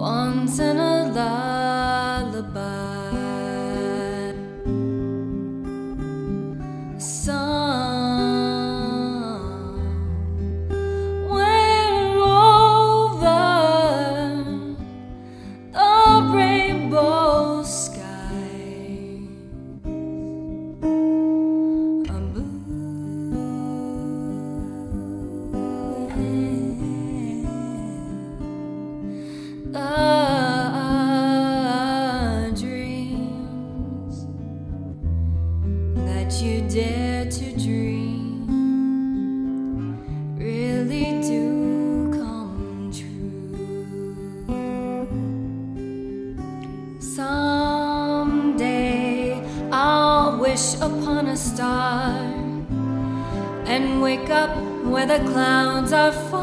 once in a lullaby. And wake up where the clouds are far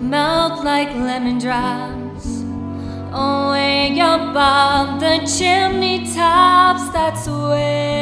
Melt like lemon drops away above the chimney tops. That's where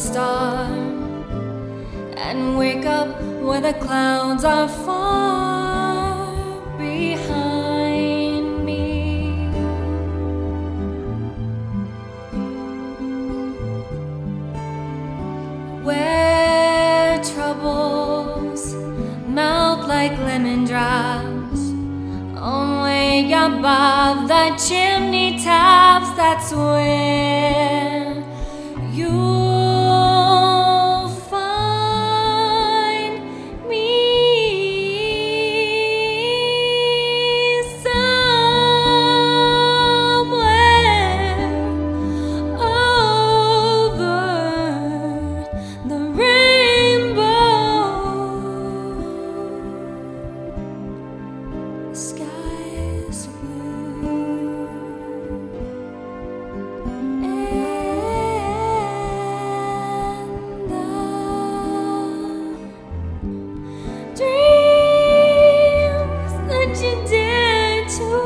star and wake up where the clouds are far behind me. Where troubles melt like lemon drops away above the chimney tops. That's where